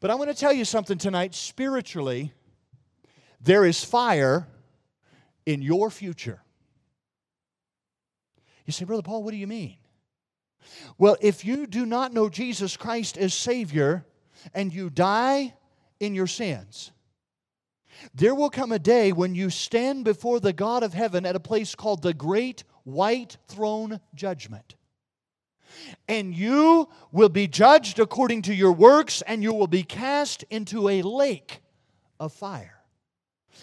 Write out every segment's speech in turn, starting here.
But I want to tell you something tonight spiritually, there is fire in your future. You say, Brother Paul, what do you mean? Well, if you do not know Jesus Christ as Savior and you die in your sins, there will come a day when you stand before the God of heaven at a place called the Great White Throne Judgment. And you will be judged according to your works, and you will be cast into a lake of fire.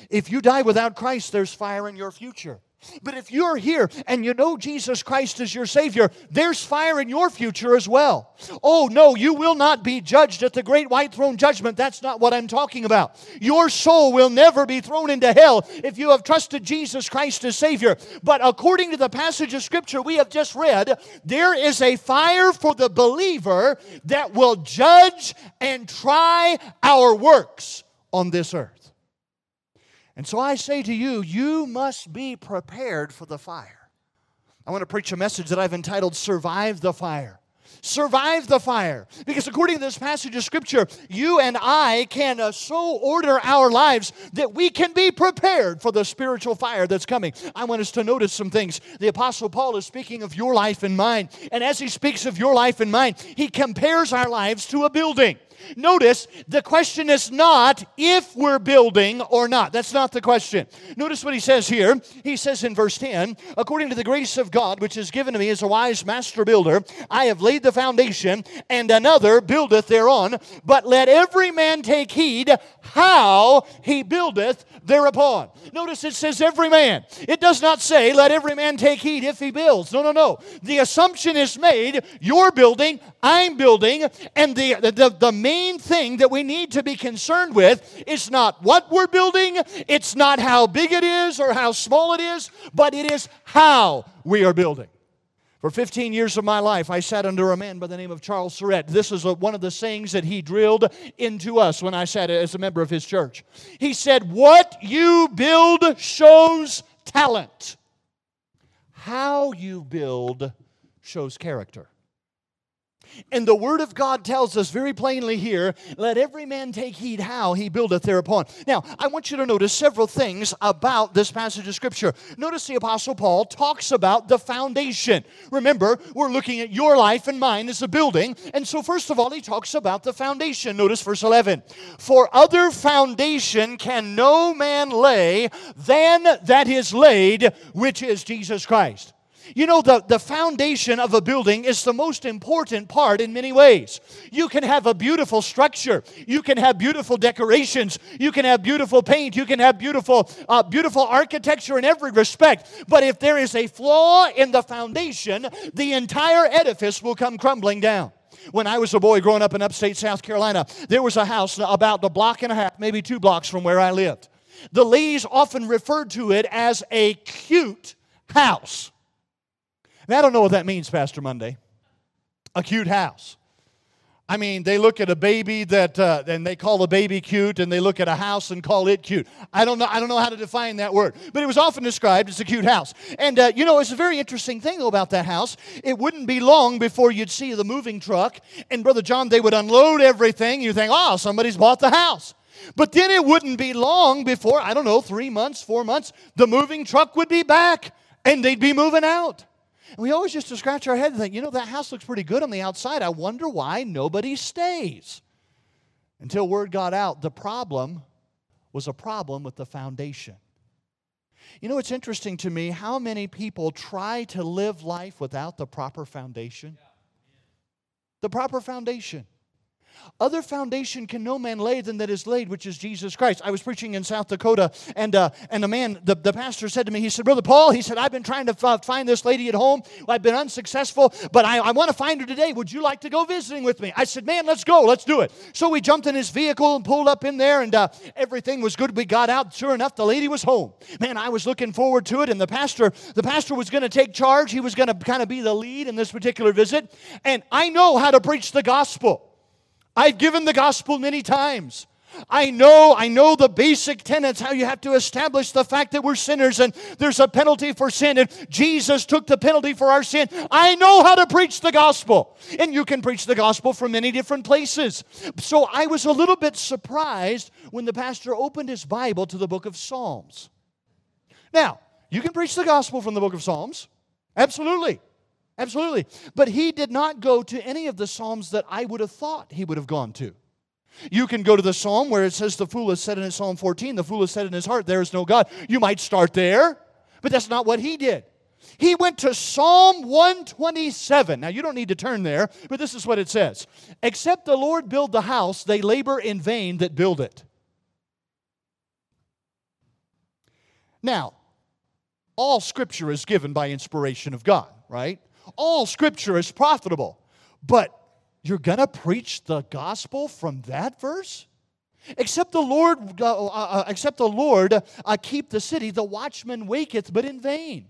If you die without Christ, there's fire in your future. But if you're here and you know Jesus Christ is your Savior, there's fire in your future as well. Oh, no, you will not be judged at the great white throne judgment. That's not what I'm talking about. Your soul will never be thrown into hell if you have trusted Jesus Christ as Savior. But according to the passage of Scripture we have just read, there is a fire for the believer that will judge and try our works on this earth. And so I say to you, you must be prepared for the fire. I want to preach a message that I've entitled Survive the Fire. Survive the fire. Because according to this passage of Scripture, you and I can uh, so order our lives that we can be prepared for the spiritual fire that's coming. I want us to notice some things. The Apostle Paul is speaking of your life and mine. And as he speaks of your life and mine, he compares our lives to a building. Notice the question is not if we're building or not. That's not the question. Notice what he says here. He says in verse 10 According to the grace of God, which is given to me as a wise master builder, I have laid the foundation, and another buildeth thereon. But let every man take heed how he buildeth thereupon. Notice it says every man. It does not say let every man take heed if he builds. No, no, no. The assumption is made you're building, I'm building, and the, the, the main thing that we need to be concerned with is not what we're building, it's not how big it is or how small it is, but it is how we are building. For 15 years of my life, I sat under a man by the name of Charles Surrett. This is a, one of the sayings that he drilled into us when I sat as a member of his church. He said, What you build shows talent, how you build shows character. And the Word of God tells us very plainly here let every man take heed how he buildeth thereupon. Now, I want you to notice several things about this passage of Scripture. Notice the Apostle Paul talks about the foundation. Remember, we're looking at your life and mine as a building. And so, first of all, he talks about the foundation. Notice verse 11 For other foundation can no man lay than that is laid, which is Jesus Christ. You know, the, the foundation of a building is the most important part in many ways. You can have a beautiful structure, you can have beautiful decorations, you can have beautiful paint, you can have beautiful, uh, beautiful architecture in every respect. But if there is a flaw in the foundation, the entire edifice will come crumbling down. When I was a boy growing up in upstate South Carolina, there was a house about a block and a half, maybe two blocks from where I lived. The Lees often referred to it as a cute house. Now, I don't know what that means, Pastor Monday. A cute house. I mean, they look at a baby that, uh, and they call a baby cute, and they look at a house and call it cute. I don't know. I don't know how to define that word, but it was often described as a cute house. And uh, you know, it's a very interesting thing though about that house. It wouldn't be long before you'd see the moving truck, and Brother John, they would unload everything. You think, oh, somebody's bought the house. But then it wouldn't be long before, I don't know, three months, four months, the moving truck would be back, and they'd be moving out. And we always just to scratch our head and think, you know, that house looks pretty good on the outside. I wonder why nobody stays. Until word got out, the problem was a problem with the foundation. You know, it's interesting to me how many people try to live life without the proper foundation. The proper foundation. Other foundation can no man lay than that is laid, which is Jesus Christ. I was preaching in South Dakota, and uh, and a man, the, the pastor said to me, he said, Brother Paul, he said, I've been trying to f- find this lady at home. I've been unsuccessful, but I, I want to find her today. Would you like to go visiting with me? I said, Man, let's go, let's do it. So we jumped in his vehicle and pulled up in there, and uh, everything was good. We got out. Sure enough, the lady was home. Man, I was looking forward to it, and the pastor, the pastor was going to take charge. He was going to kind of be the lead in this particular visit, and I know how to preach the gospel. I've given the gospel many times. I know, I know the basic tenets, how you have to establish the fact that we're sinners and there's a penalty for sin and Jesus took the penalty for our sin. I know how to preach the gospel. And you can preach the gospel from many different places. So I was a little bit surprised when the pastor opened his Bible to the book of Psalms. Now, you can preach the gospel from the book of Psalms. Absolutely. Absolutely. But he did not go to any of the Psalms that I would have thought he would have gone to. You can go to the psalm where it says, The fool has said in his Psalm 14, the fool has said in his heart, There is no God. You might start there, but that's not what he did. He went to Psalm 127. Now, you don't need to turn there, but this is what it says Except the Lord build the house, they labor in vain that build it. Now, all scripture is given by inspiration of God, right? All scripture is profitable. But you're going to preach the gospel from that verse? Except the Lord, uh, uh, uh, except the Lord uh, keep the city, the watchman waketh, but in vain.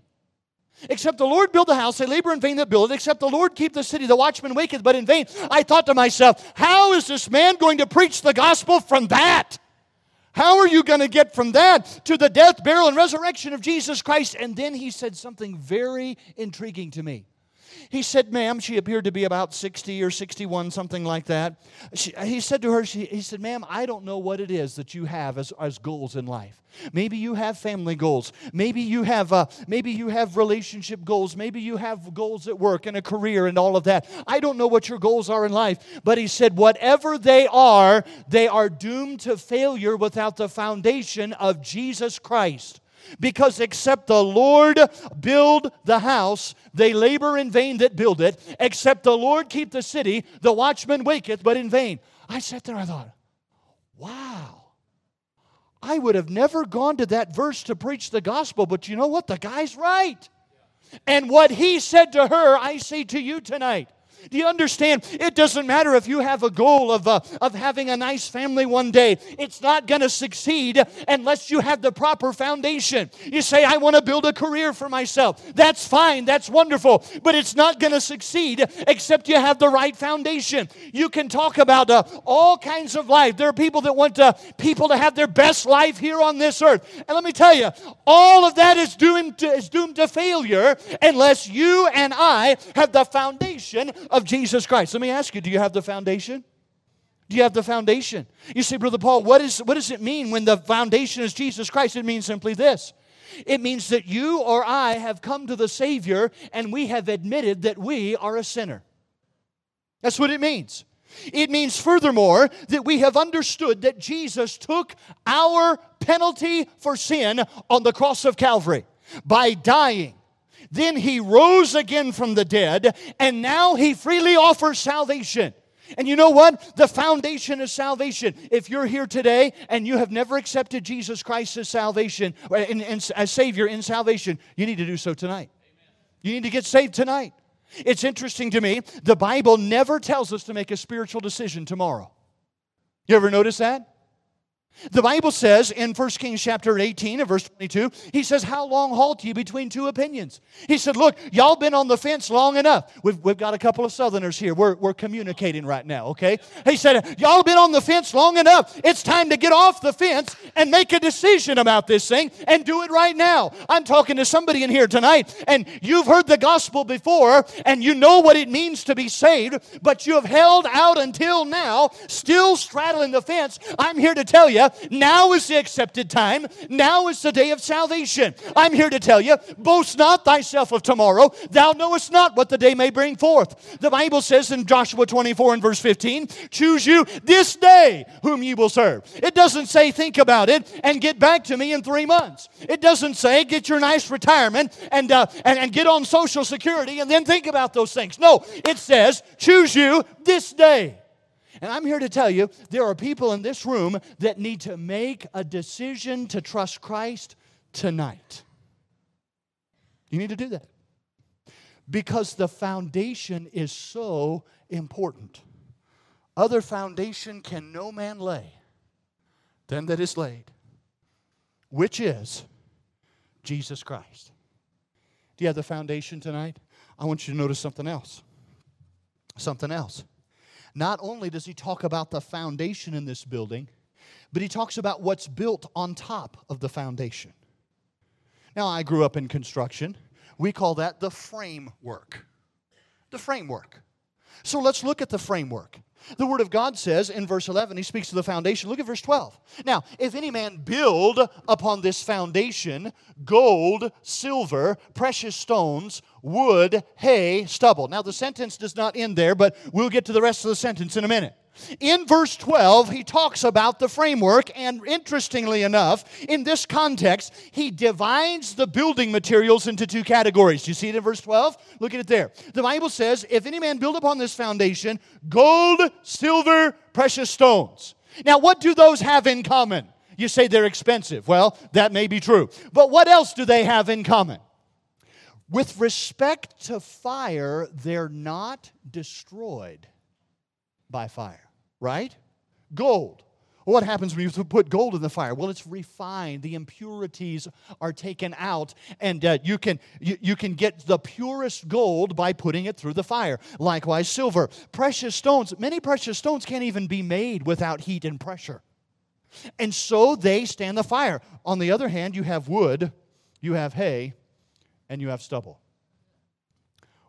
Except the Lord build the house, they labor in vain that build it. Except the Lord keep the city, the watchman waketh, but in vain. I thought to myself, how is this man going to preach the gospel from that? How are you going to get from that to the death, burial, and resurrection of Jesus Christ? And then he said something very intriguing to me. He said, Ma'am, she appeared to be about 60 or 61, something like that. She, he said to her, she, He said, Ma'am, I don't know what it is that you have as, as goals in life. Maybe you have family goals. Maybe you have uh, maybe you have relationship goals. Maybe you have goals at work and a career and all of that. I don't know what your goals are in life, but he said whatever they are, they are doomed to failure without the foundation of Jesus Christ. Because except the Lord build the house, they labor in vain that build it. Except the Lord keep the city, the watchman waketh, but in vain. I sat there, I thought, wow. I would have never gone to that verse to preach the gospel, but you know what? The guy's right. And what he said to her, I say to you tonight. Do you understand? It doesn't matter if you have a goal of, uh, of having a nice family one day. It's not going to succeed unless you have the proper foundation. You say, I want to build a career for myself. That's fine. That's wonderful. But it's not going to succeed except you have the right foundation. You can talk about uh, all kinds of life. There are people that want uh, people to have their best life here on this earth. And let me tell you, all of that is doomed to, is doomed to failure unless you and I have the foundation of Jesus Christ. Let me ask you do you have the foundation? Do you have the foundation? You say, Brother Paul, what, is, what does it mean when the foundation is Jesus Christ? It means simply this it means that you or I have come to the Savior and we have admitted that we are a sinner. That's what it means. It means, furthermore, that we have understood that Jesus took our penalty for sin on the cross of Calvary by dying then he rose again from the dead, and now he freely offers salvation. And you know what? The foundation of salvation. If you're here today and you have never accepted Jesus Christ as salvation, as Savior in salvation, you need to do so tonight. You need to get saved tonight. It's interesting to me, the Bible never tells us to make a spiritual decision tomorrow. You ever notice that? The Bible says in 1 Kings chapter 18 and verse 22, he says, How long halt you between two opinions? He said, Look, y'all been on the fence long enough. We've, we've got a couple of southerners here. We're, we're communicating right now, okay? He said, Y'all been on the fence long enough. It's time to get off the fence and make a decision about this thing and do it right now. I'm talking to somebody in here tonight, and you've heard the gospel before, and you know what it means to be saved, but you have held out until now, still straddling the fence. I'm here to tell you now is the accepted time. Now is the day of salvation. I'm here to tell you, boast not thyself of tomorrow. Thou knowest not what the day may bring forth. The Bible says in Joshua 24 and verse 15, choose you this day whom you will serve. It doesn't say think about it and get back to me in three months. It doesn't say get your nice retirement and, uh, and, and get on Social Security and then think about those things. No, it says choose you this day. And I'm here to tell you there are people in this room that need to make a decision to trust Christ tonight. You need to do that because the foundation is so important. Other foundation can no man lay than that is laid, which is Jesus Christ. Do you have the foundation tonight? I want you to notice something else. Something else. Not only does he talk about the foundation in this building, but he talks about what's built on top of the foundation. Now, I grew up in construction. We call that the framework. The framework. So let's look at the framework. The Word of God says in verse 11, he speaks to the foundation. Look at verse 12. Now, if any man build upon this foundation gold, silver, precious stones, wood, hay, stubble. Now, the sentence does not end there, but we'll get to the rest of the sentence in a minute. In verse 12, he talks about the framework, and interestingly enough, in this context, he divides the building materials into two categories. Do you see it in verse 12? Look at it there. The Bible says, If any man build upon this foundation gold, silver, precious stones. Now, what do those have in common? You say they're expensive. Well, that may be true. But what else do they have in common? With respect to fire, they're not destroyed by fire, right? Gold. What happens when you put gold in the fire? Well, it's refined. The impurities are taken out, and uh, you, can, you, you can get the purest gold by putting it through the fire. Likewise, silver. Precious stones. Many precious stones can't even be made without heat and pressure. And so they stand the fire. On the other hand, you have wood, you have hay, and you have stubble.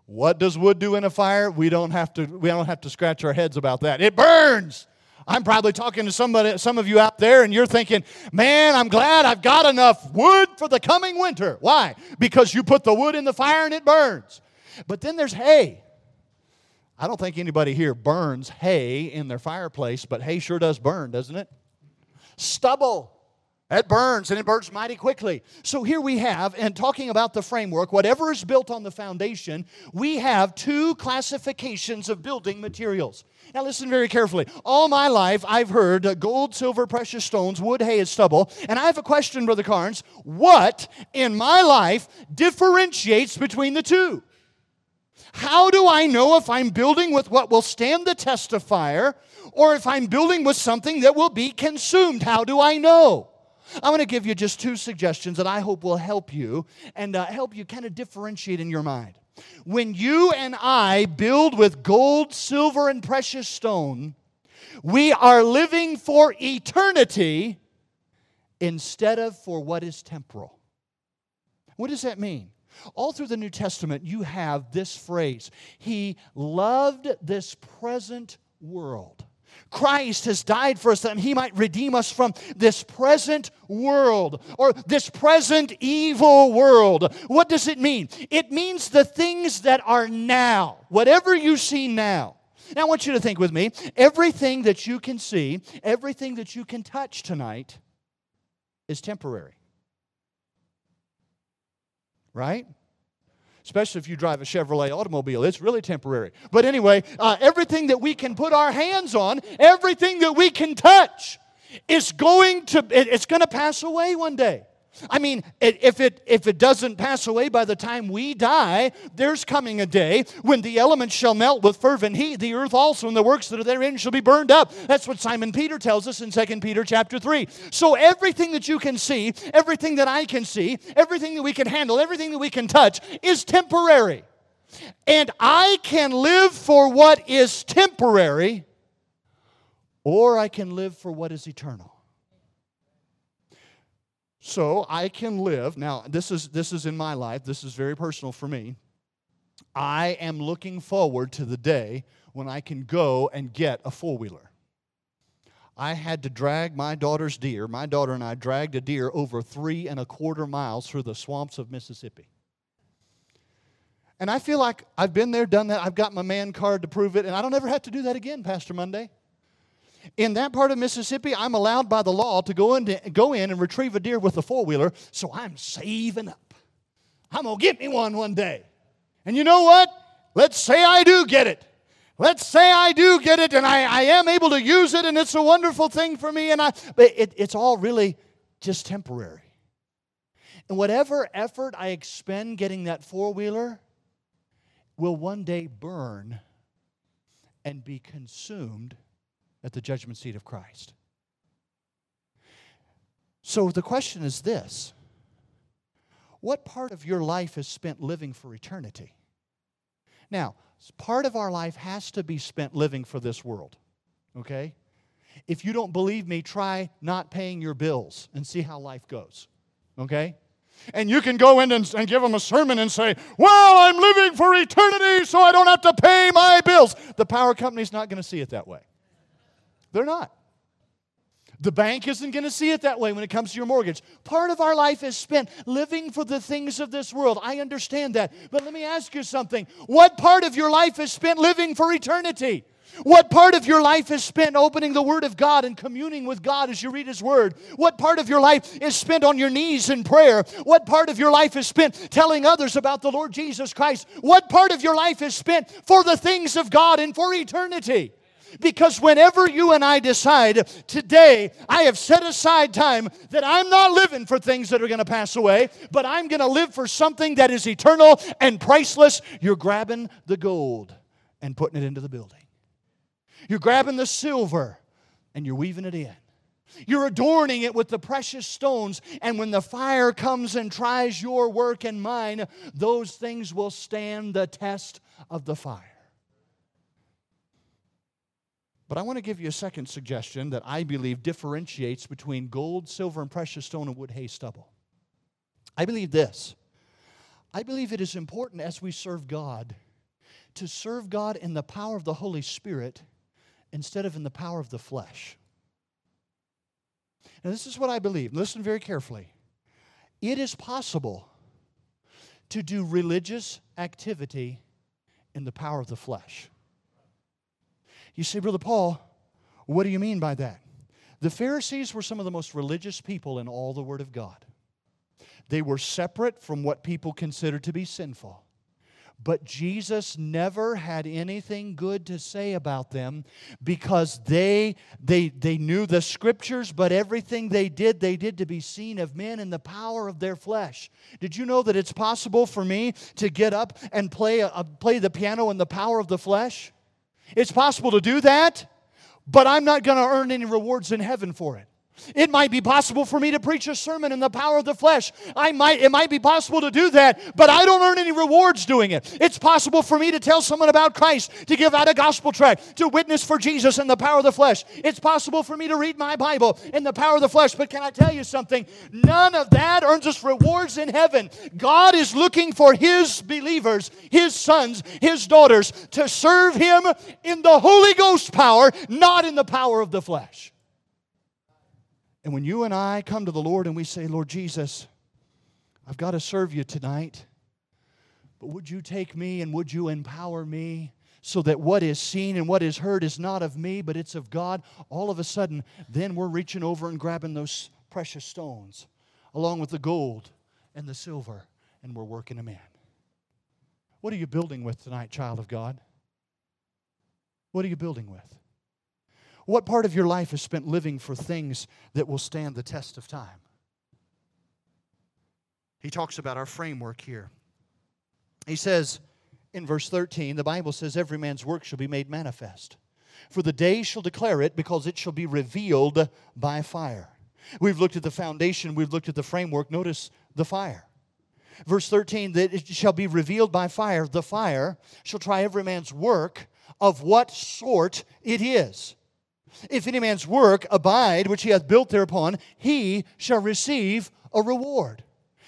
What does wood do in a fire? We don't have to, we don't have to scratch our heads about that. It burns. I'm probably talking to somebody, some of you out there, and you're thinking, man, I'm glad I've got enough wood for the coming winter. Why? Because you put the wood in the fire and it burns. But then there's hay. I don't think anybody here burns hay in their fireplace, but hay sure does burn, doesn't it? Stubble. It burns and it burns mighty quickly. So here we have, and talking about the framework, whatever is built on the foundation, we have two classifications of building materials. Now listen very carefully. All my life I've heard gold, silver, precious stones, wood, hay, and stubble. And I have a question, Brother Carnes. What in my life differentiates between the two? How do I know if I'm building with what will stand the test of fire or if I'm building with something that will be consumed? How do I know? I'm going to give you just two suggestions that I hope will help you and uh, help you kind of differentiate in your mind. When you and I build with gold, silver, and precious stone, we are living for eternity instead of for what is temporal. What does that mean? All through the New Testament, you have this phrase He loved this present world. Christ has died for us that He might redeem us from this present world or this present evil world. What does it mean? It means the things that are now, whatever you see now. Now, I want you to think with me everything that you can see, everything that you can touch tonight is temporary. Right? Especially if you drive a Chevrolet automobile. It's really temporary. But anyway, uh, everything that we can put our hands on, everything that we can touch, is going to it's going to pass away one day. I mean, if it, if it doesn't pass away by the time we die, there's coming a day when the elements shall melt with fervent heat. The earth also and the works that are therein shall be burned up. That's what Simon Peter tells us in 2 Peter chapter 3. So everything that you can see, everything that I can see, everything that we can handle, everything that we can touch is temporary. And I can live for what is temporary, or I can live for what is eternal. So I can live. Now, this is this is in my life. This is very personal for me. I am looking forward to the day when I can go and get a four-wheeler. I had to drag my daughter's deer. My daughter and I dragged a deer over three and a quarter miles through the swamps of Mississippi. And I feel like I've been there, done that. I've got my man card to prove it, and I don't ever have to do that again, Pastor Monday. In that part of Mississippi, I'm allowed by the law to go in, to, go in and retrieve a deer with a four wheeler, so I'm saving up. I'm going to get me one one day. And you know what? Let's say I do get it. Let's say I do get it and I, I am able to use it and it's a wonderful thing for me, and I, but it, it's all really just temporary. And whatever effort I expend getting that four wheeler will one day burn and be consumed at the judgment seat of Christ. So the question is this What part of your life is spent living for eternity? Now, part of our life has to be spent living for this world, okay? If you don't believe me, try not paying your bills and see how life goes. Okay? And you can go in and, and, give them a sermon and say, Well, I'm living for eternity, so I don't have to pay my bills. The power company's not going to see it that way. They're not. The bank isn't going to see it that way when it comes to your mortgage. Part of our life is spent living for the things of this world. I understand that. But let me ask you something. What part of your life is spent living for eternity? What part of your life is spent opening the Word of God and communing with God as you read His Word? What part of your life is spent on your knees in prayer? What part of your life is spent telling others about the Lord Jesus Christ? What part of your life is spent for the things of God and for eternity? Because whenever you and I decide, today I have set aside time that I'm not living for things that are going to pass away, but I'm going to live for something that is eternal and priceless, you're grabbing the gold and putting it into the building. You're grabbing the silver and you're weaving it in. You're adorning it with the precious stones, and when the fire comes and tries your work and mine, those things will stand the test of the fire. But I want to give you a second suggestion that I believe differentiates between gold, silver, and precious stone and wood, hay, stubble. I believe this. I believe it is important as we serve God to serve God in the power of the Holy Spirit instead of in the power of the flesh. Now, this is what I believe. Listen very carefully. It is possible to do religious activity in the power of the flesh. You say, Brother Paul, what do you mean by that? The Pharisees were some of the most religious people in all the Word of God. They were separate from what people considered to be sinful. But Jesus never had anything good to say about them because they, they, they knew the scriptures, but everything they did, they did to be seen of men in the power of their flesh. Did you know that it's possible for me to get up and play, a, play the piano in the power of the flesh? It's possible to do that, but I'm not going to earn any rewards in heaven for it. It might be possible for me to preach a sermon in the power of the flesh. I might it might be possible to do that, but I don't earn any rewards doing it. It's possible for me to tell someone about Christ, to give out a gospel tract, to witness for Jesus in the power of the flesh. It's possible for me to read my Bible in the power of the flesh, but can I tell you something? None of that earns us rewards in heaven. God is looking for his believers, his sons, his daughters to serve him in the Holy Ghost power, not in the power of the flesh. And when you and I come to the Lord and we say, Lord Jesus, I've got to serve you tonight, but would you take me and would you empower me so that what is seen and what is heard is not of me, but it's of God? All of a sudden, then we're reaching over and grabbing those precious stones along with the gold and the silver, and we're working them in. What are you building with tonight, child of God? What are you building with? What part of your life is spent living for things that will stand the test of time? He talks about our framework here. He says in verse 13, the Bible says, Every man's work shall be made manifest. For the day shall declare it, because it shall be revealed by fire. We've looked at the foundation, we've looked at the framework. Notice the fire. Verse 13, that it shall be revealed by fire. The fire shall try every man's work of what sort it is. If any man's work abide, which he hath built thereupon, he shall receive a reward.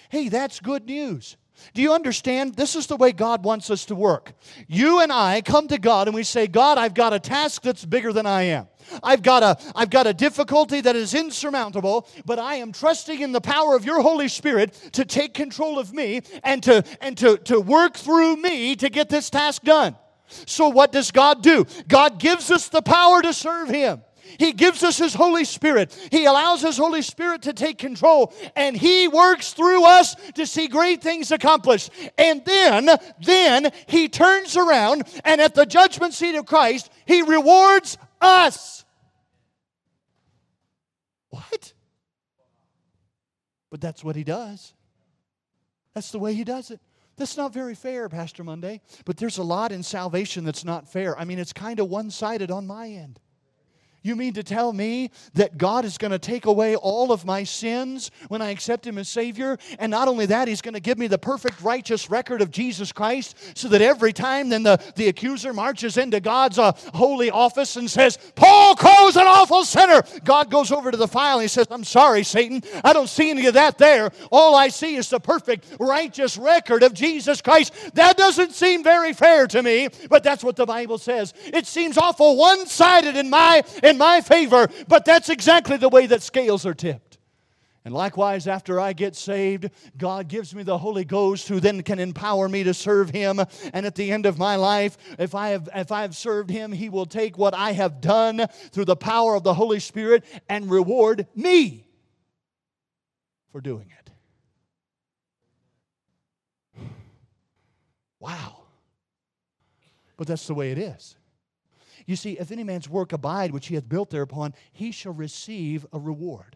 Hey, that's good news. Do you understand? This is the way God wants us to work. You and I come to God and we say, God, I've got a task that's bigger than I am. I've got a I've got a difficulty that is insurmountable, but I am trusting in the power of your Holy Spirit to take control of me and to and to, to work through me to get this task done. So, what does God do? God gives us the power to serve Him. He gives us His Holy Spirit. He allows His Holy Spirit to take control, and He works through us to see great things accomplished. And then, then He turns around, and at the judgment seat of Christ, He rewards us. What? But that's what He does. That's the way He does it. That's not very fair, Pastor Monday. But there's a lot in salvation that's not fair. I mean, it's kind of one sided on my end. You mean to tell me that God is going to take away all of my sins when I accept Him as Savior? And not only that, He's going to give me the perfect righteous record of Jesus Christ so that every time then the, the accuser marches into God's uh, holy office and says, Paul Crow's an awful sinner. God goes over to the file and He says, I'm sorry, Satan. I don't see any of that there. All I see is the perfect righteous record of Jesus Christ. That doesn't seem very fair to me, but that's what the Bible says. It seems awful one sided in my. In in my favor, but that's exactly the way that scales are tipped. And likewise, after I get saved, God gives me the Holy Ghost who then can empower me to serve Him. And at the end of my life, if I have, if I have served Him, He will take what I have done through the power of the Holy Spirit and reward me for doing it. Wow. But that's the way it is. You see, if any man's work abide, which he hath built thereupon, he shall receive a reward.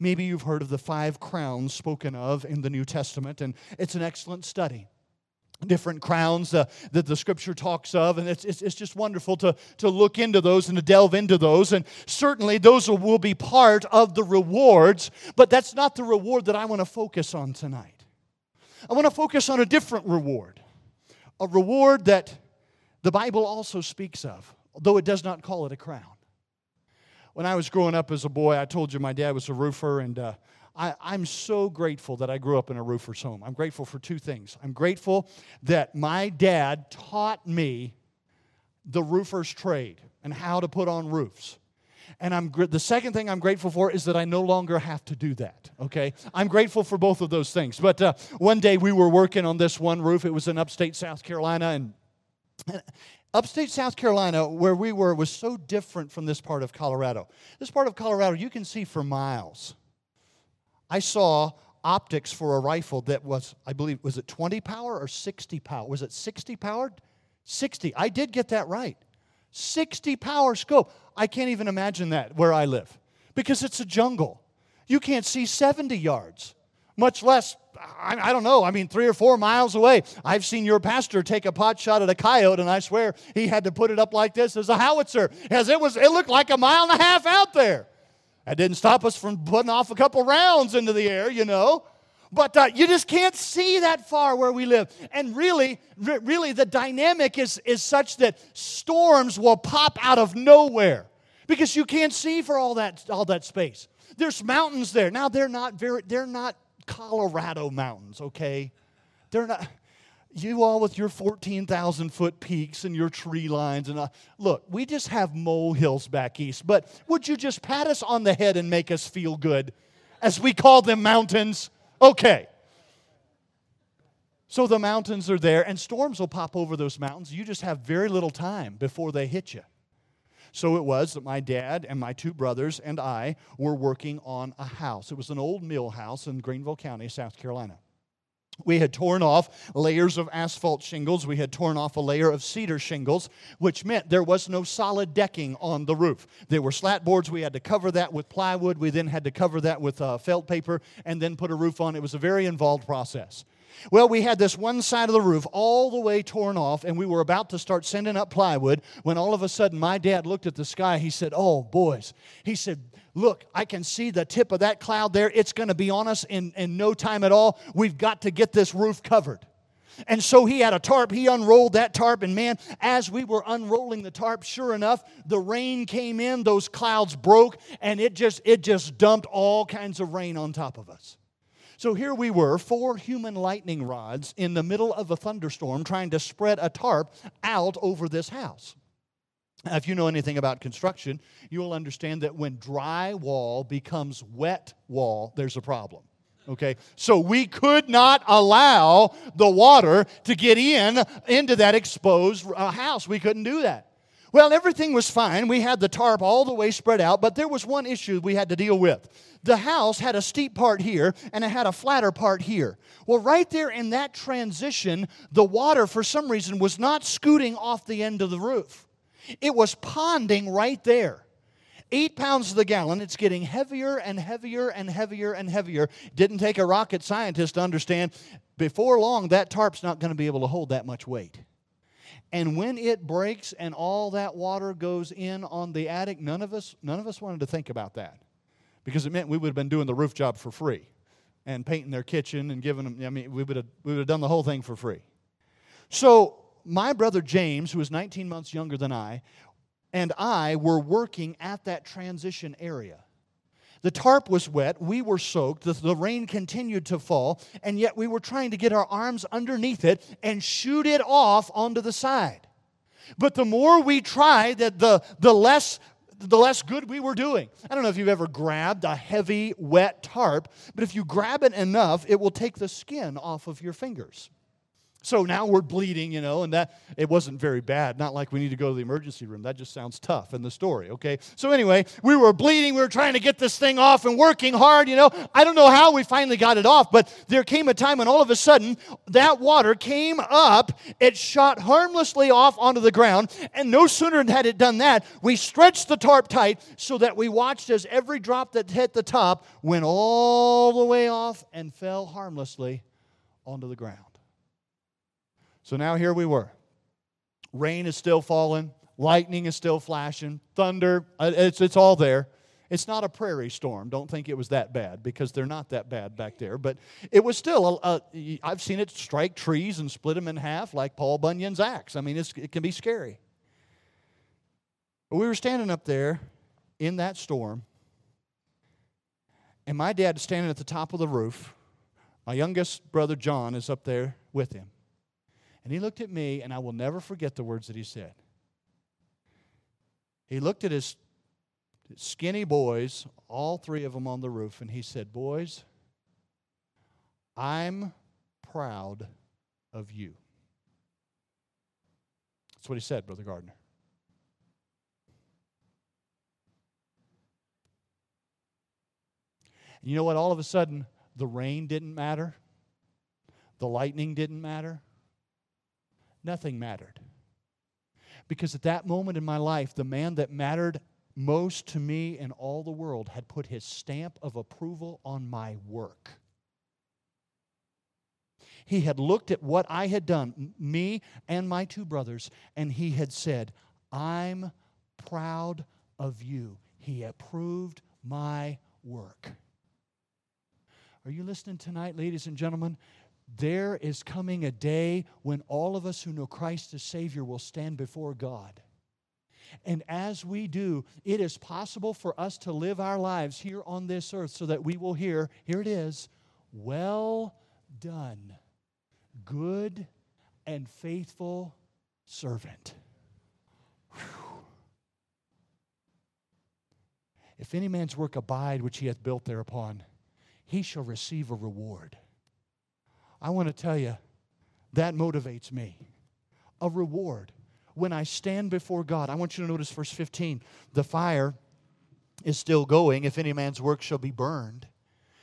Maybe you've heard of the five crowns spoken of in the New Testament, and it's an excellent study. Different crowns uh, that the scripture talks of, and it's, it's, it's, just wonderful to, to look into those and to delve into those. And certainly those will be part of the rewards, but that's not the reward that I want to focus on tonight. I want to focus on a different reward, a reward that the Bible also speaks of though it does not call it a crown. When I was growing up as a boy, I told you my dad was a roofer, and uh, I, I'm so grateful that I grew up in a roofer's home. I'm grateful for two things. I'm grateful that my dad taught me the roofer's trade and how to put on roofs. And I'm the second thing I'm grateful for is that I no longer have to do that. Okay, I'm grateful for both of those things. But uh, one day we were working on this one roof. It was in upstate South Carolina, and Upstate South Carolina, where we were, was so different from this part of Colorado. This part of Colorado, you can see for miles. I saw optics for a rifle that was, I believe, was it 20 power or 60 power? Was it 60 powered? 60. I did get that right. 60 power scope. I can't even imagine that where I live because it's a jungle. You can't see 70 yards, much less I, I, don't know, I mean, three or four miles away. I've seen your pastor take a pot shot at a coyote, and I swear he had to put it up like this as a howitzer, as it was, it looked like a mile and a half out there. That didn't stop us from putting off a couple rounds into the air, you know. But uh, you just can't see that far where we live. And really, really, the dynamic is, is such that storms will pop out of nowhere because you can't see for all that, all that space. There's mountains there. Now, they're not very, they're not Colorado mountains, okay? They're not, you all with your 14,000 foot peaks and your tree lines. And uh, look, we just have molehills back east, but would you just pat us on the head and make us feel good as we call them mountains? Okay. So the mountains are there, and storms will pop over those mountains. You just have very little time before they hit you. So it was that my dad and my two brothers and I were working on a house. It was an old mill house in Greenville County, South Carolina. We had torn off layers of asphalt shingles. We had torn off a layer of cedar shingles, which meant there was no solid decking on the roof. There were slat boards. We had to cover that with plywood. We then had to cover that with uh, felt paper and then put a roof on. It was a very involved process. Well, we had this one side of the roof all the way torn off, and we were about to start sending up plywood when all of a sudden my dad looked at the sky. He said, Oh, boys. He said, Look, I can see the tip of that cloud there. It's going to be on us in, in no time at all. We've got to get this roof covered. And so he had a tarp. He unrolled that tarp. And man, as we were unrolling the tarp, sure enough, the rain came in, those clouds broke, and it just it just dumped all kinds of rain on top of us. So here we were, four human lightning rods in the middle of a thunderstorm trying to spread a tarp out over this house. If you know anything about construction, you'll understand that when dry wall becomes wet wall, there's a problem. Okay? So we could not allow the water to get in into that exposed uh, house. We couldn't do that. Well, everything was fine. We had the tarp all the way spread out, but there was one issue we had to deal with. The house had a steep part here and it had a flatter part here. Well, right there in that transition, the water, for some reason, was not scooting off the end of the roof. It was ponding right there. Eight pounds to the gallon, it's getting heavier and heavier and heavier and heavier. Didn't take a rocket scientist to understand before long that tarp's not going to be able to hold that much weight. And when it breaks and all that water goes in on the attic, none of us, none of us wanted to think about that because it meant we would have been doing the roof job for free and painting their kitchen and giving them, I mean, we would have, we would have done the whole thing for free. So, my brother James, who was 19 months younger than I, and I were working at that transition area. The tarp was wet, we were soaked, the, the, rain continued to fall, and yet we were trying to get our arms underneath it and shoot it off onto the side. But the more we tried, the, the, the less the less good we were doing. I don't know if you've ever grabbed a heavy, wet tarp, but if you grab it enough, it will take the skin off of your fingers. So now we're bleeding, you know, and that it wasn't very bad. Not like we need to go to the emergency room. That just sounds tough in the story, okay? So anyway, we were bleeding. We were trying to get this thing off and working hard, you know. I don't know how we finally got it off, but there came a time when all of a sudden that water came up. It shot harmlessly off onto the ground, and no sooner had it done that, we stretched the tarp tight so that we watched as every drop that hit the top went all the way off and fell harmlessly onto the ground. So now here we were. Rain is still falling, lightning is still flashing, thunder, uh, it's, it's all there. It's not a prairie storm. Don't think it was that bad because they're not that bad back there. But it was still, a, a, I've seen it strike trees and split them in half like Paul Bunyan's axe. I mean, it can be scary. But we were standing up there in that storm, and my dad is standing at the top of the roof. My youngest brother, John, is up there with him. And he looked at me, and I will never forget the words that he said. He looked at his skinny boys, all three of them on the roof, and he said, Boys, I'm proud of you. That's what he said, Brother Gardner. And you know what? All of a sudden, the rain didn't matter, the lightning didn't matter nothing mattered. Because at that moment in my life, the man that mattered most to me in all the world had put his stamp of approval on my work. He had looked at what I had done, me and my two brothers, and he had said, I'm proud of you. He approved my work. Are you listening tonight, ladies and gentlemen? There is coming a day when all of us who know Christ as Savior will stand before God. And as we do, it is possible for us to live our lives here on this earth so that we will hear, here it is, well done, good and faithful servant. Whew. If any man's work abide which he hath built thereupon, he shall receive a reward. I want to tell you, that motivates me. A reward. When I stand before God, I want you to notice verse 15. The fire is still going. If any man's work shall be burned,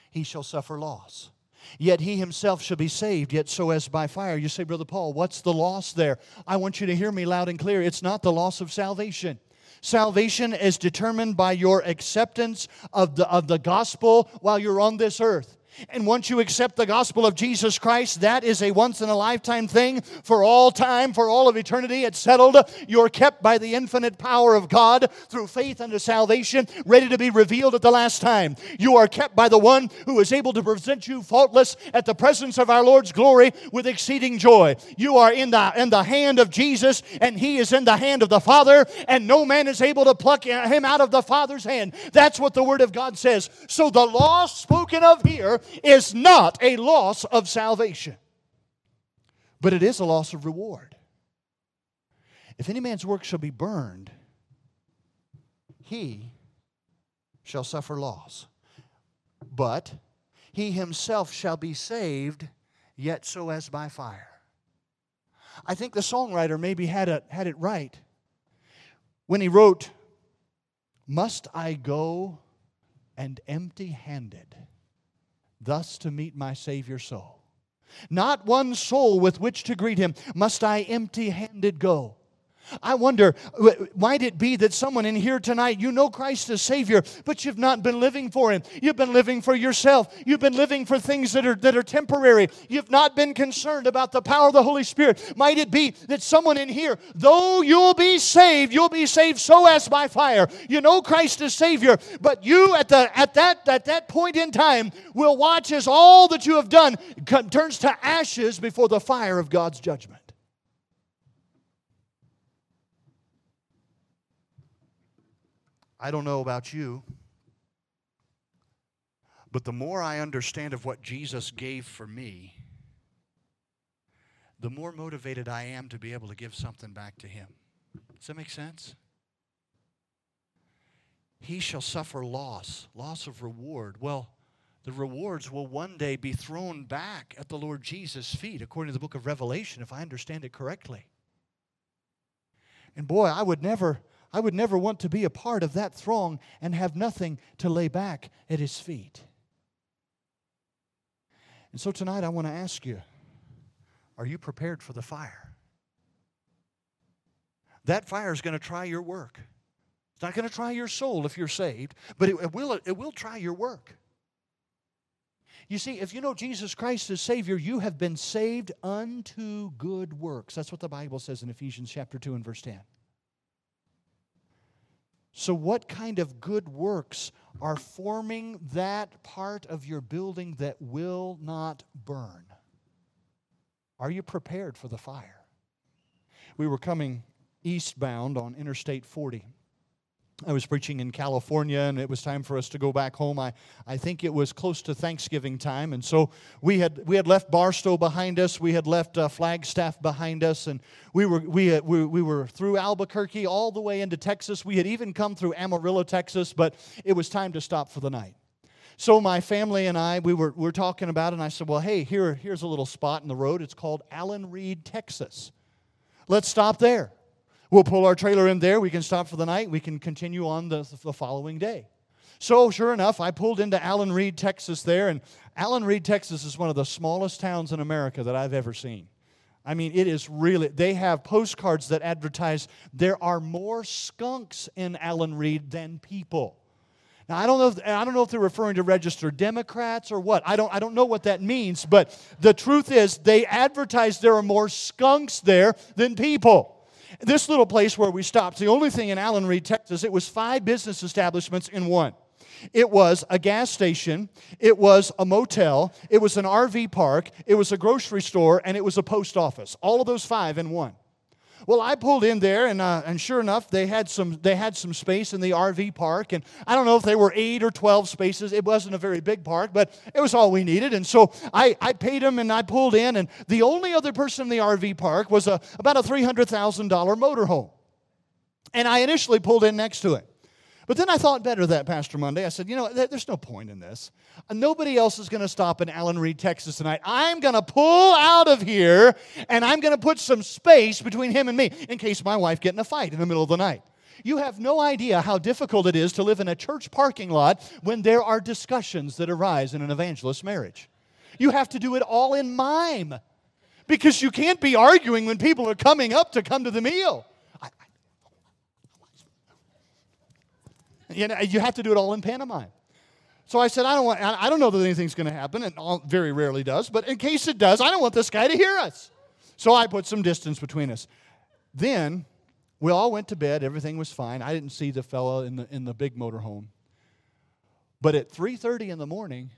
he shall suffer loss. Yet he himself shall be saved, yet so as by fire. You say, Brother Paul, what's the loss there? I want you to hear me loud and clear. It's not the loss of salvation. Salvation is determined by your acceptance of the, of the gospel while you're on this earth. And once you accept the gospel of Jesus Christ, that is a once in a lifetime thing for all time, for all of eternity. It's settled. You're kept by the infinite power of God through faith unto salvation, ready to be revealed at the last time. You are kept by the one who is able to present you faultless at the presence of our Lord's glory with exceeding joy. You are in the, in the hand of Jesus, and he is in the hand of the Father, and no man is able to pluck him out of the Father's hand. That's what the Word of God says. So the law spoken of here is not a loss of salvation, but it is a loss of reward. If any man's work shall be burned, he shall suffer loss. But he himself shall be saved, yet so as by fire. I think the songwriter maybe had, a, had it right when he wrote, Must I go and empty handed? Thus to meet my Savior's soul. Not one soul with which to greet him must I empty handed go. I wonder, might it be that someone in here tonight, you know Christ as Savior, but you've not been living for Him. You've been living for yourself. You've been living for things that are, that are temporary. You've not been concerned about the power of the Holy Spirit. Might it be that someone in here, though you'll be saved, you'll be saved so as by fire. You know Christ as Savior, but you at, the, at, that, at that point in time will watch as all that you have done turns to ashes before the fire of God's judgment. I don't know about you, but the more I understand of what Jesus gave for me, the more motivated I am to be able to give something back to Him. Does that make sense? He shall suffer loss, loss of reward. Well, the rewards will one day be thrown back at the Lord Jesus' feet, according to the book of Revelation, if I understand it correctly. And boy, I would never I would never want to be a part of that throng and have nothing to lay back at his feet. And so tonight I want to ask you are you prepared for the fire? That fire is going to try your work. It's not going to try your soul if you're saved, but it, it, will, it will try your work. You see, if you know Jesus Christ as Savior, you have been saved unto good works. That's what the Bible says in Ephesians chapter 2 and verse 10. So, what kind of good works are forming that part of your building that will not burn? Are you prepared for the fire? We were coming eastbound on Interstate 40 I was preaching in California and it was time for us to go back home. I, I think it was close to Thanksgiving time. And so we had, we had left Barstow behind us. We had left uh, Flagstaff behind us. And we were, we, had, we, we were through Albuquerque all the way into Texas. We had even come through Amarillo, Texas, but it was time to stop for the night. So my family and I, we were, we were talking about it, and I said, well, hey, here, here's a little spot in the road. It's called Alanreed, Texas. Let's stop there. We'll pull our trailer in there. We can stop for the night. We can continue on the, the following day. So, sure enough, I pulled into Alanreed, Texas, there. And Alanreed, Texas is one of the smallest towns in America that I've ever seen. I mean, it is really, they have postcards that advertise there are more skunks in Alanreed than people. Now, I don't know if, I don't know if they're referring to registered Democrats or what. I don't, I don't know what that means, but the truth is they advertise there are more skunks there than people. This little place where we stopped, the only thing in Alanreed, Texas, it was five business establishments in one. It was a gas station, it was a motel, it was an RV park, it was a grocery store, and it was a post office. All of those five in one. Well, I pulled in there, and, uh, and sure enough, they had, some, they had some space in the RV park. And I don't know if they were eight or 12 spaces. It wasn't a very big park, but it was all we needed. And so I, I paid them and I pulled in. And the only other person in the RV park was a, about a $300,000 motorhome. And I initially pulled in next to it. But then I thought better that, Pastor Monday. I said, you know, there's no point in this. Nobody else is going to stop in Alanreed, Texas tonight. I'm going to pull out of here and I'm going to put some space between him and me in case my wife get in a fight in the middle of the night. You have no idea how difficult it is to live in a church parking lot when there are discussions that arise in an evangelist marriage. You have to do it all in mime because you can't be arguing when people are coming up to come to the meal. You, know, you have to do it all in pantomime. So I said, I don't want, I don't know that anything's going to happen, and all, very rarely does, but in case it does, I don't want this guy to hear us. So I put some distance between us. Then we all went to bed. Everything was fine. I didn't see the fellow in the, in the big motorhome. But at 3.30 in the morning,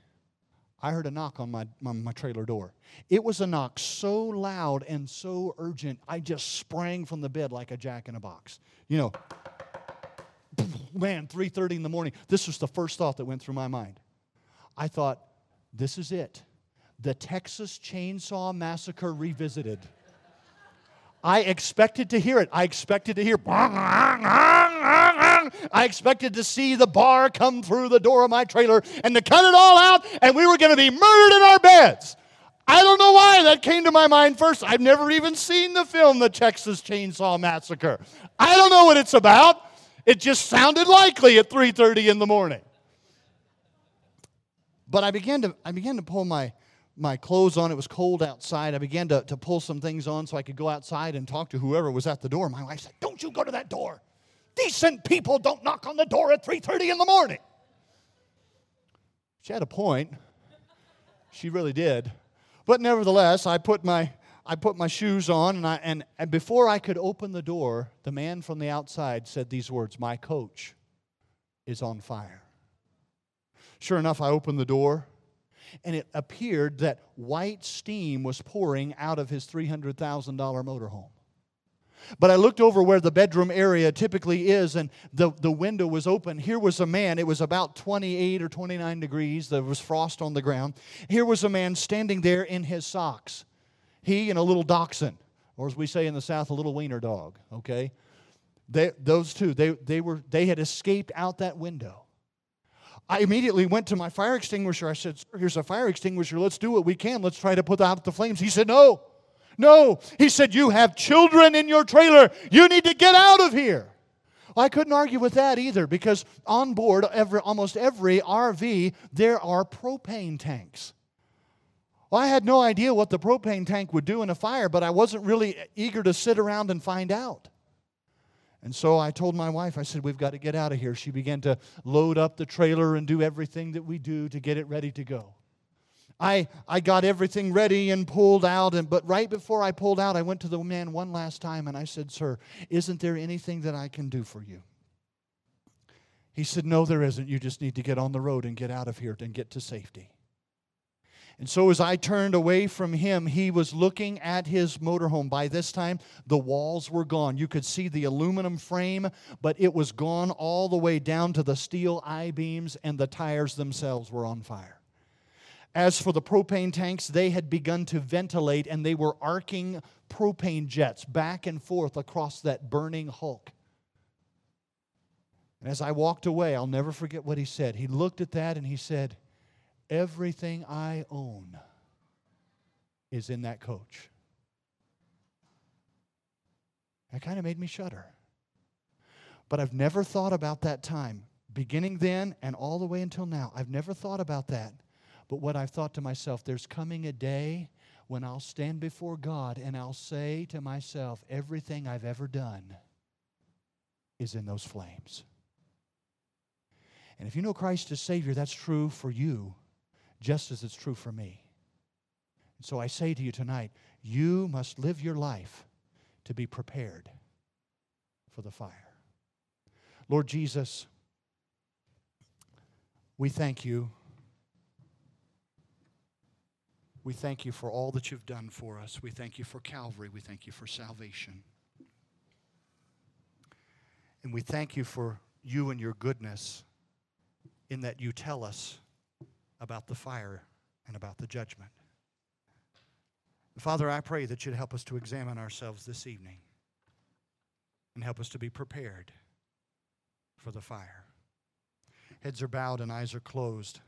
I heard a knock on my, my, my, trailer door. It was a knock so loud and so urgent, I just sprang from the bed like a jack in a box. You know, man, 3:30 in the morning. This was the first thought that went through my mind. I thought, this is it. The Texas Chainsaw Massacre revisited. I expected to hear it. I expected to hear. I expected to see the bar come through the door of my trailer and to cut it all out, and we were going to be murdered in our beds. I don't know why that came to my mind first. I've never even seen the film The Texas Chainsaw Massacre. I don't know what it's about. It just sounded likely at 3:30 in the morning. But I began to I began to pull my my clothes on. It was cold outside. I began to, to pull some things on so I could go outside and talk to whoever was at the door. My wife said, Don't you go to that door. Decent people don't knock on the door at 3:30 in the morning. She had a point. She really did. But nevertheless, I put my I put my shoes on and I and, and before I could open the door, the man from the outside said these words, "My coach is on fire." Sure enough, I opened the door and it appeared that white steam was pouring out of his $300,000 motorhome. But I looked over where the bedroom area typically is, and the, the window was open. Here was a man, it was about 28 or 29 degrees, there was frost on the ground. Here was a man standing there in his socks. He and a little dachshund, or as we say in the South, a little wiener dog, okay? They, those two, they, they, were, they had escaped out that window. I immediately went to my fire extinguisher. I said, Sir, here's a fire extinguisher. Let's do what we can. Let's try to put out the flames. He said, No, no. He said, You have children in your trailer. You need to get out of here. I couldn't argue with that either because on board every, almost every RV, there are propane tanks. Well, I had no idea what the propane tank would do in a fire, but I wasn't really eager to sit around and find out. And so I told my wife, I said, We've got to get out of here. She began to load up the trailer and do everything that we do to get it ready to go. I, I got everything ready and pulled out, and, but right before I pulled out, I went to the man one last time and I said, Sir, isn't there anything that I can do for you? He said, No, there isn't. You just need to get on the road and get out of here and get to safety. And so, as I turned away from him, he was looking at his motorhome. By this time, the walls were gone. You could see the aluminum frame, but it was gone all the way down to the steel I beams, and the tires themselves were on fire. As for the propane tanks, they had begun to ventilate and they were arcing propane jets back and forth across that burning hulk. And as I walked away, I'll never forget what he said. He looked at that and he said, Everything I own is in that coach. That kind of made me shudder. But I've never thought about that time, beginning then and all the way until now. I've never thought about that. But what I've thought to myself, there's coming a day when I'll stand before God and I'll say to myself, everything I've ever done is in those flames. And if you know Christ as Savior, that's true for you just as it's true for me. And so I say to you tonight, you must live your life to be prepared for the fire. Lord Jesus, we thank you. We thank you for all that you've done for us. We thank you for Calvary. We thank you for salvation. And we thank you for you and your goodness in that you tell us about the fire and about the judgment. Father, I pray that you'd help us to examine ourselves this evening and help us to be prepared for the fire. Heads are bowed and eyes are closed.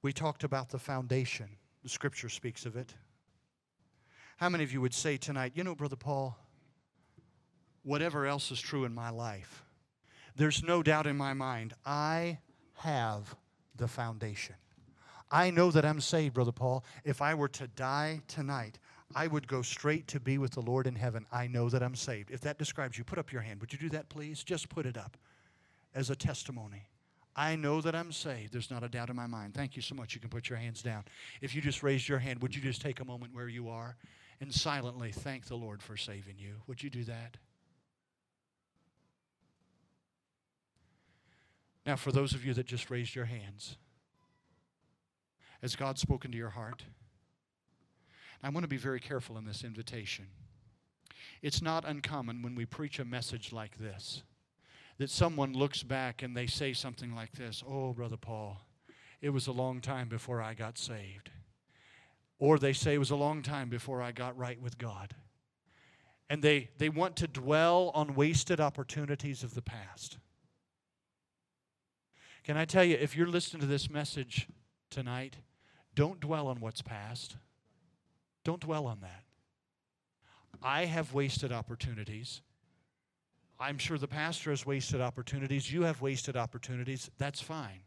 We talked about the foundation. The scripture speaks of it. How many of you would say tonight, you know, Brother Paul, whatever else is true in my life, there's no doubt in my mind, I have the foundation. I know that I'm saved, Brother Paul. If I were to die tonight, I would go straight to be with the Lord in heaven. I know that I'm saved. If that describes you, put up your hand. Would you do that, please? Just put it up as a testimony. I know that I'm saved. There's not a doubt in my mind. Thank you so much. You can put your hands down. If you just raised your hand, would you just take a moment where you are and silently thank the Lord for saving you? Would you do that? Now, for those of you that just raised your hands, has God spoken to your heart? I want to be very careful in this invitation. It's not uncommon when we preach a message like this that someone looks back and they say something like this Oh, Brother Paul, it was a long time before I got saved. Or they say it was a long time before I got right with God. And they, they want to dwell on wasted opportunities of the past. Can I tell you, if you're listening to this message tonight, don't dwell on what's past. Don't dwell on that. I have wasted opportunities. I'm sure the pastor has wasted opportunities. You have wasted opportunities. That's fine.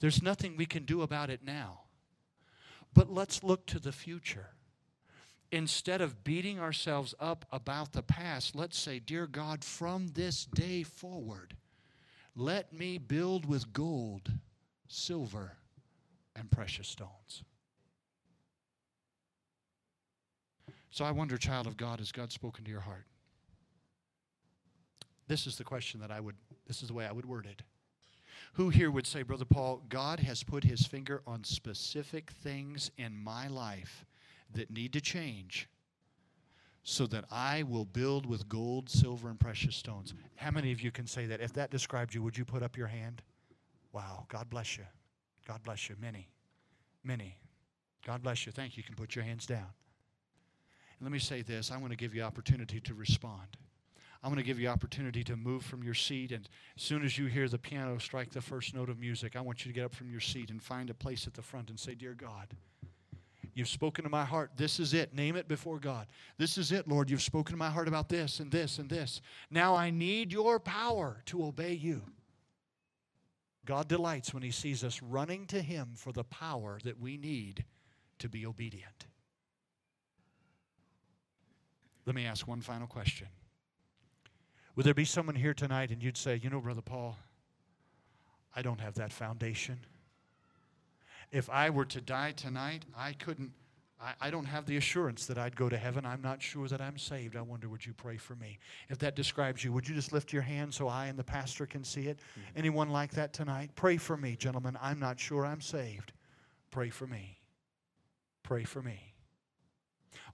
There's nothing we can do about it now. But let's look to the future. Instead of beating ourselves up about the past, let's say, Dear God, from this day forward, let me build with gold, silver, and precious stones. So I wonder, child of God, has God spoken to your heart? This is the question that I would, this is the way I would word it. Who here would say, Brother Paul, God has put his finger on specific things in my life that need to change so that I will build with gold, silver, and precious stones? How many of you can say that? If that described you, would you put up your hand? Wow, God bless you. God bless you. Many, many. God bless you. Thank you. You can put your hands down. And let me say this I want to give you opportunity to respond. I'm going to give you opportunity to move from your seat. And as soon as you hear the piano strike the first note of music, I want you to get up from your seat and find a place at the front and say, Dear God, you've spoken to my heart. This is it. Name it before God. This is it, Lord. You've spoken to my heart about this and this and this. Now I need your power to obey you. God delights when He sees us running to Him for the power that we need to be obedient. Let me ask one final question. Would there be someone here tonight and you'd say, you know, Brother Paul, I don't have that foundation. If I were to die tonight, I couldn't, I, I, don't have the assurance that I'd go to heaven. I'm not sure that I'm saved. I wonder, would you pray for me? If that describes you, would you just lift your hand so I and the pastor can see it? Mm-hmm. Anyone like that tonight? Pray for me, gentlemen. I'm not sure I'm saved. Pray for me. Pray for me.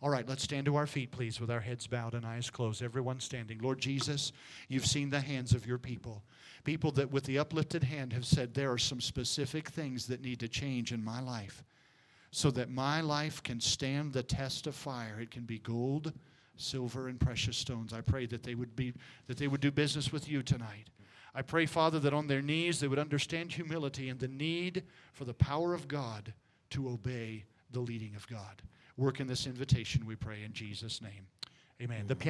All right, let's stand to our feet, please, with our heads bowed and eyes closed. Everyone standing. Lord Jesus, you've seen the hands of your people. People that, with the uplifted hand, have said, There are some specific things that need to change in my life so that my life can stand the test of fire. It can be gold, silver, and precious stones. I pray that they would, be, that they would do business with you tonight. I pray, Father, that on their knees they would understand humility and the need for the power of God to obey the leading of God. Work in this invitation, we pray in Jesus' name. Amen. The